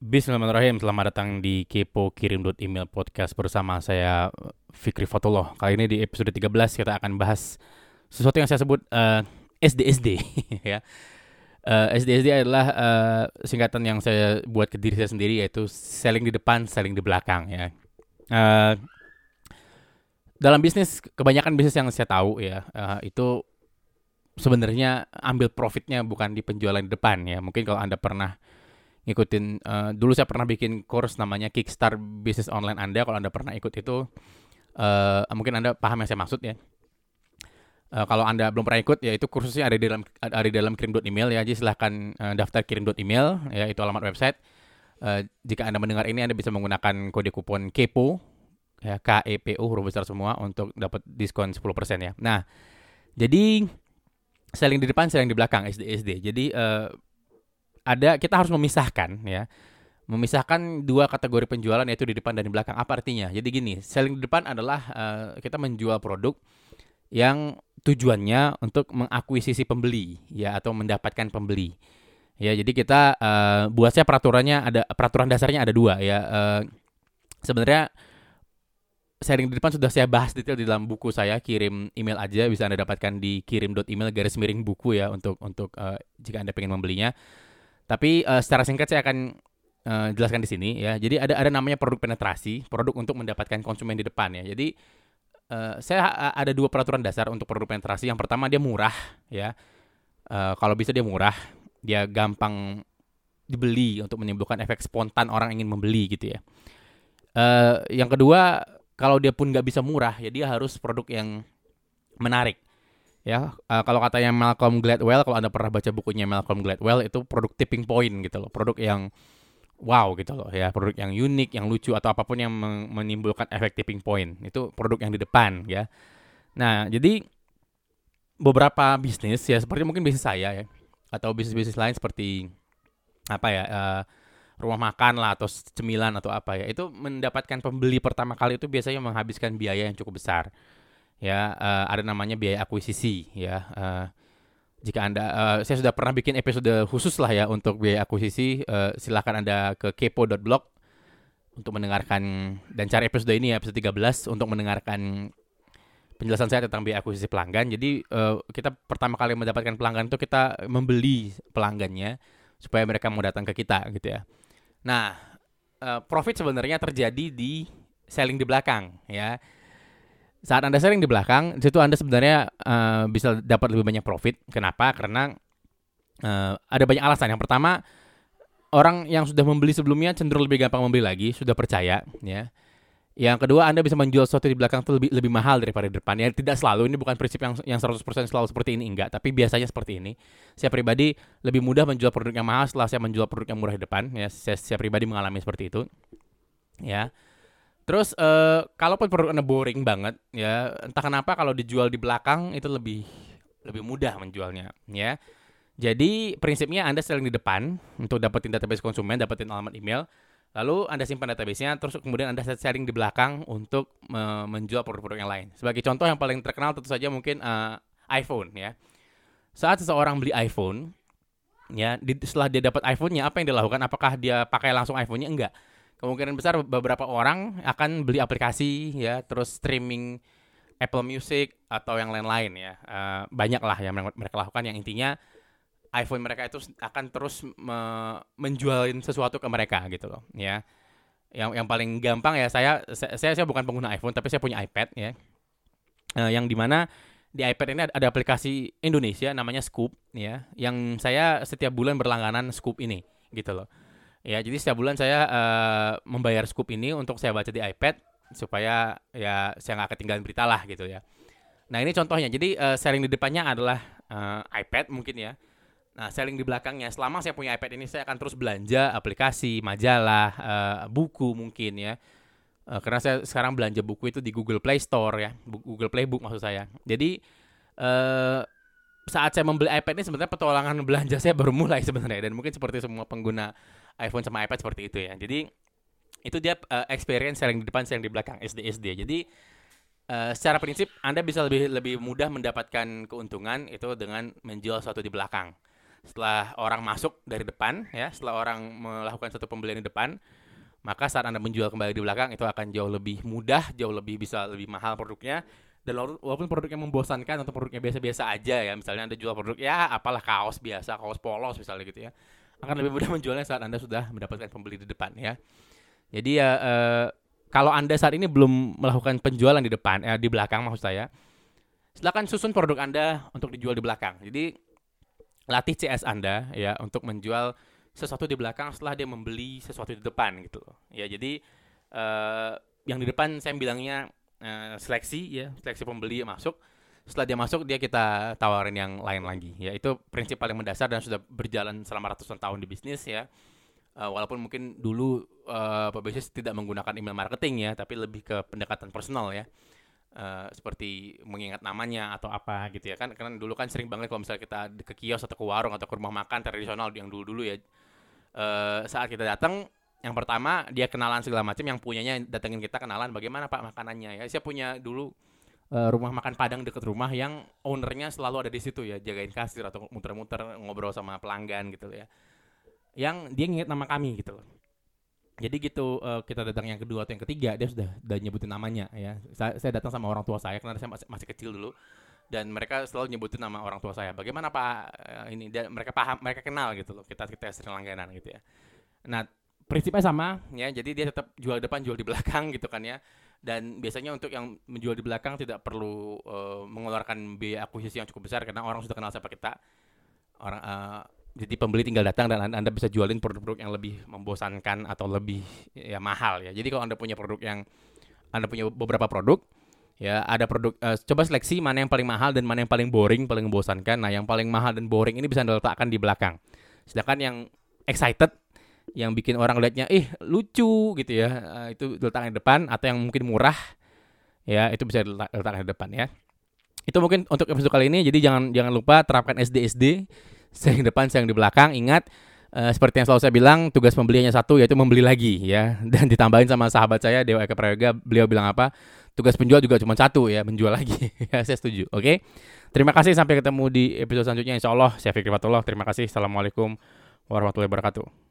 Bismillahirrahmanirrahim. Selamat datang di Kepo Kirim Email Podcast bersama saya Fikri Fatullah. Kali ini di episode 13 kita akan bahas sesuatu yang saya sebut uh, eh, SDSD ya. Uh, eh, SDSD adalah uh, singkatan yang saya buat ke diri saya sendiri yaitu selling di depan, selling di belakang ya. Uh, dalam bisnis kebanyakan bisnis yang saya tahu ya uh, itu sebenarnya ambil profitnya bukan di penjualan di depan ya. Mungkin kalau Anda pernah ngikutin uh, dulu saya pernah bikin course namanya Kickstart bisnis online Anda kalau Anda pernah ikut itu uh, mungkin Anda paham yang saya maksud ya. Uh, kalau Anda belum pernah ikut ya itu kursusnya ada di dalam ada di dalam kirim email ya. Jadi silahkan uh, daftar kirim email ya itu alamat website. Uh, jika Anda mendengar ini Anda bisa menggunakan kode kupon KEPO ya K E P O huruf besar semua untuk dapat diskon 10% ya. Nah, jadi selling di depan, selling di belakang SD SD. Jadi uh, ada kita harus memisahkan ya memisahkan dua kategori penjualan yaitu di depan dan di belakang. Apa artinya? Jadi gini, selling di depan adalah uh, kita menjual produk yang tujuannya untuk mengakuisisi pembeli ya atau mendapatkan pembeli. Ya, jadi kita uh, buat saya peraturannya ada peraturan dasarnya ada dua ya. Uh, sebenarnya selling di depan sudah saya bahas detail di dalam buku saya kirim email aja bisa anda dapatkan di kirim.email garis miring buku ya untuk untuk uh, jika anda ingin membelinya tapi uh, secara singkat saya akan uh, jelaskan di sini ya. Jadi ada ada namanya produk penetrasi, produk untuk mendapatkan konsumen di depan ya. Jadi uh, saya ada dua peraturan dasar untuk produk penetrasi. Yang pertama dia murah ya. Uh, kalau bisa dia murah, dia gampang dibeli untuk menimbulkan efek spontan orang ingin membeli gitu ya. Uh, yang kedua, kalau dia pun nggak bisa murah, ya dia harus produk yang menarik ya uh, kalau katanya Malcolm Gladwell kalau anda pernah baca bukunya Malcolm Gladwell itu produk tipping point gitu loh. Produk yang wow gitu loh. Ya produk yang unik yang lucu atau apa pun yang menimbulkan efek tipping point. Itu produk yang di depan ya. Nah jadi beberapa bisnis ya seperti mungkin bisnis saya ya atau bisnis-bisnis lain seperti apa ya uh, rumah makan lah atau cemilan atau apa ya itu mendapatkan pembeli pertama kali itu biasanya menghabiskan biaya yang cukup besar ya uh, ada namanya biaya akuisisi ya. Uh, jika anda uh, saya sudah pernah bikin episode khusus lah ya untuk biaya akuisisi uh, silahkan anda ke kepo.blog untuk mendengarkan dan cari episode ini ya episode 13 untuk mendengarkan penjelasan saya tentang biaya akuisisi pelanggan. Jadi uh, kita pertama kali mendapatkan pelanggan itu kita membeli pelanggannya supaya mereka mau datang ke kita gitu ya. Nah uh, profit sebenarnya terjadi di selling di belakang ya saat Anda sering di belakang, situ Anda sebenarnya uh, bisa dapat lebih banyak profit. Kenapa? Karena uh, ada banyak alasan. Yang pertama, orang yang sudah membeli sebelumnya cenderung lebih gampang membeli lagi, sudah percaya, ya. Yang kedua, Anda bisa menjual sesuatu di belakang itu lebih lebih mahal daripada di depan. Ya, tidak selalu ini bukan prinsip yang yang 100% selalu seperti ini enggak, tapi biasanya seperti ini. Saya pribadi lebih mudah menjual produk yang mahal setelah saya menjual produk yang murah di depan, ya. Saya, saya pribadi mengalami seperti itu. Ya. Terus uh, kalaupun produk Anda boring banget ya, entah kenapa kalau dijual di belakang itu lebih lebih mudah menjualnya ya. Jadi prinsipnya Anda selling di depan untuk dapetin database konsumen, dapetin alamat email, lalu Anda simpan databasenya, terus kemudian Anda sharing di belakang untuk me menjual produk-produk yang lain. Sebagai contoh yang paling terkenal tentu saja mungkin uh, iPhone ya. Saat seseorang beli iPhone, ya di, setelah dia dapat iPhone-nya apa yang dilakukan? Apakah dia pakai langsung iPhone-nya? Enggak kemungkinan besar beberapa orang akan beli aplikasi ya terus streaming Apple Music atau yang lain-lain ya. Uh, banyak lah yang mereka lakukan. Yang intinya iPhone mereka itu akan terus me menjualin sesuatu ke mereka gitu loh ya. Yang yang paling gampang ya saya saya saya bukan pengguna iPhone tapi saya punya iPad ya. Uh, yang di mana di iPad ini ada aplikasi Indonesia namanya Scoop ya yang saya setiap bulan berlangganan Scoop ini gitu loh Ya, jadi setiap bulan saya uh, membayar scoop ini untuk saya baca di iPad supaya ya saya nggak ketinggalan berita lah gitu ya. Nah ini contohnya. Jadi uh, sharing di depannya adalah uh, iPad mungkin ya. Nah sharing di belakangnya. Selama saya punya iPad ini saya akan terus belanja aplikasi, majalah, uh, buku mungkin ya. Uh, karena saya sekarang belanja buku itu di Google Play Store ya, Google Playbook maksud saya. Jadi uh, saat saya membeli iPad ini sebenarnya petualangan belanja saya baru sebenarnya dan mungkin seperti semua pengguna iPhone sama iPad seperti itu ya. Jadi itu dia uh, experience sharing di depan, sharing di belakang SD SD. Jadi uh, secara prinsip Anda bisa lebih lebih mudah mendapatkan keuntungan itu dengan menjual sesuatu di belakang. setelah orang masuk dari depan ya setelah orang melakukan satu pembelian di depan maka saat anda menjual kembali di belakang itu akan jauh lebih mudah jauh lebih bisa lebih mahal produknya dan walaupun produknya membosankan atau produknya biasa-biasa aja ya misalnya anda jual produk ya apalah kaos biasa kaos polos misalnya gitu ya akan lebih mudah menjualnya saat anda sudah mendapatkan pembeli di depan ya jadi ya eh, kalau anda saat ini belum melakukan penjualan di depan eh, di belakang maksud saya silakan susun produk anda untuk dijual di belakang jadi latih CS Anda ya untuk menjual sesuatu di belakang setelah dia membeli sesuatu di depan gitu loh. Ya jadi uh, yang di depan saya bilangnya uh, seleksi ya, seleksi pembeli masuk. Setelah dia masuk dia kita tawarin yang lain lagi. Ya itu prinsip paling mendasar dan sudah berjalan selama ratusan tahun di bisnis ya. Uh, walaupun mungkin dulu uh, pebisnis tidak menggunakan email marketing ya, tapi lebih ke pendekatan personal ya Uh, seperti mengingat namanya atau apa gitu ya kan karena dulu kan sering banget kalau misalnya kita ke kios atau ke warung atau ke rumah makan tradisional yang dulu dulu ya uh, saat kita datang yang pertama dia kenalan segala macam yang punyanya datengin kita kenalan bagaimana pak makanannya ya saya punya dulu uh, rumah makan padang deket rumah yang ownernya selalu ada di situ ya jagain kasir atau muter-muter ngobrol sama pelanggan gitu ya. Yang dia nginget nama kami gitu loh. Jadi gitu uh, kita datang yang kedua atau yang ketiga dia sudah udah nyebutin namanya ya. Saya, saya datang sama orang tua saya karena saya masih, masih kecil dulu. Dan mereka selalu nyebutin nama orang tua saya. Bagaimana pak uh, ini dia, mereka paham mereka kenal gitu loh kita kita sering langganan gitu ya. Nah prinsipnya sama ya jadi dia tetap jual depan jual di belakang gitu kan ya dan biasanya untuk yang menjual di belakang tidak perlu uh, mengeluarkan biaya akuisisi yang cukup besar karena orang sudah kenal siapa kita orang uh, jadi pembeli tinggal datang dan anda bisa jualin produk-produk yang lebih membosankan atau lebih ya mahal ya. Jadi kalau anda punya produk yang anda punya beberapa produk ya ada produk uh, coba seleksi mana yang paling mahal dan mana yang paling boring paling membosankan. Nah yang paling mahal dan boring ini bisa anda letakkan di belakang. Sedangkan yang excited yang bikin orang lihatnya eh lucu gitu ya uh, itu diletakkan di depan atau yang mungkin murah ya itu bisa diletakkan di depan ya. Itu mungkin untuk episode kali ini jadi jangan jangan lupa terapkan SD SD yang depan, yang di belakang. Ingat, uh, seperti yang selalu saya bilang, tugas pembeli hanya satu, yaitu membeli lagi ya. Dan ditambahin sama sahabat saya, Dewa Eka Prayoga, beliau bilang apa? Tugas penjual juga cuma satu ya, menjual lagi. ya, saya setuju. Oke. Okay? Terima kasih sampai ketemu di episode selanjutnya. Insya Allah, saya Fikri Fatullah. Terima kasih. Assalamualaikum warahmatullahi wabarakatuh.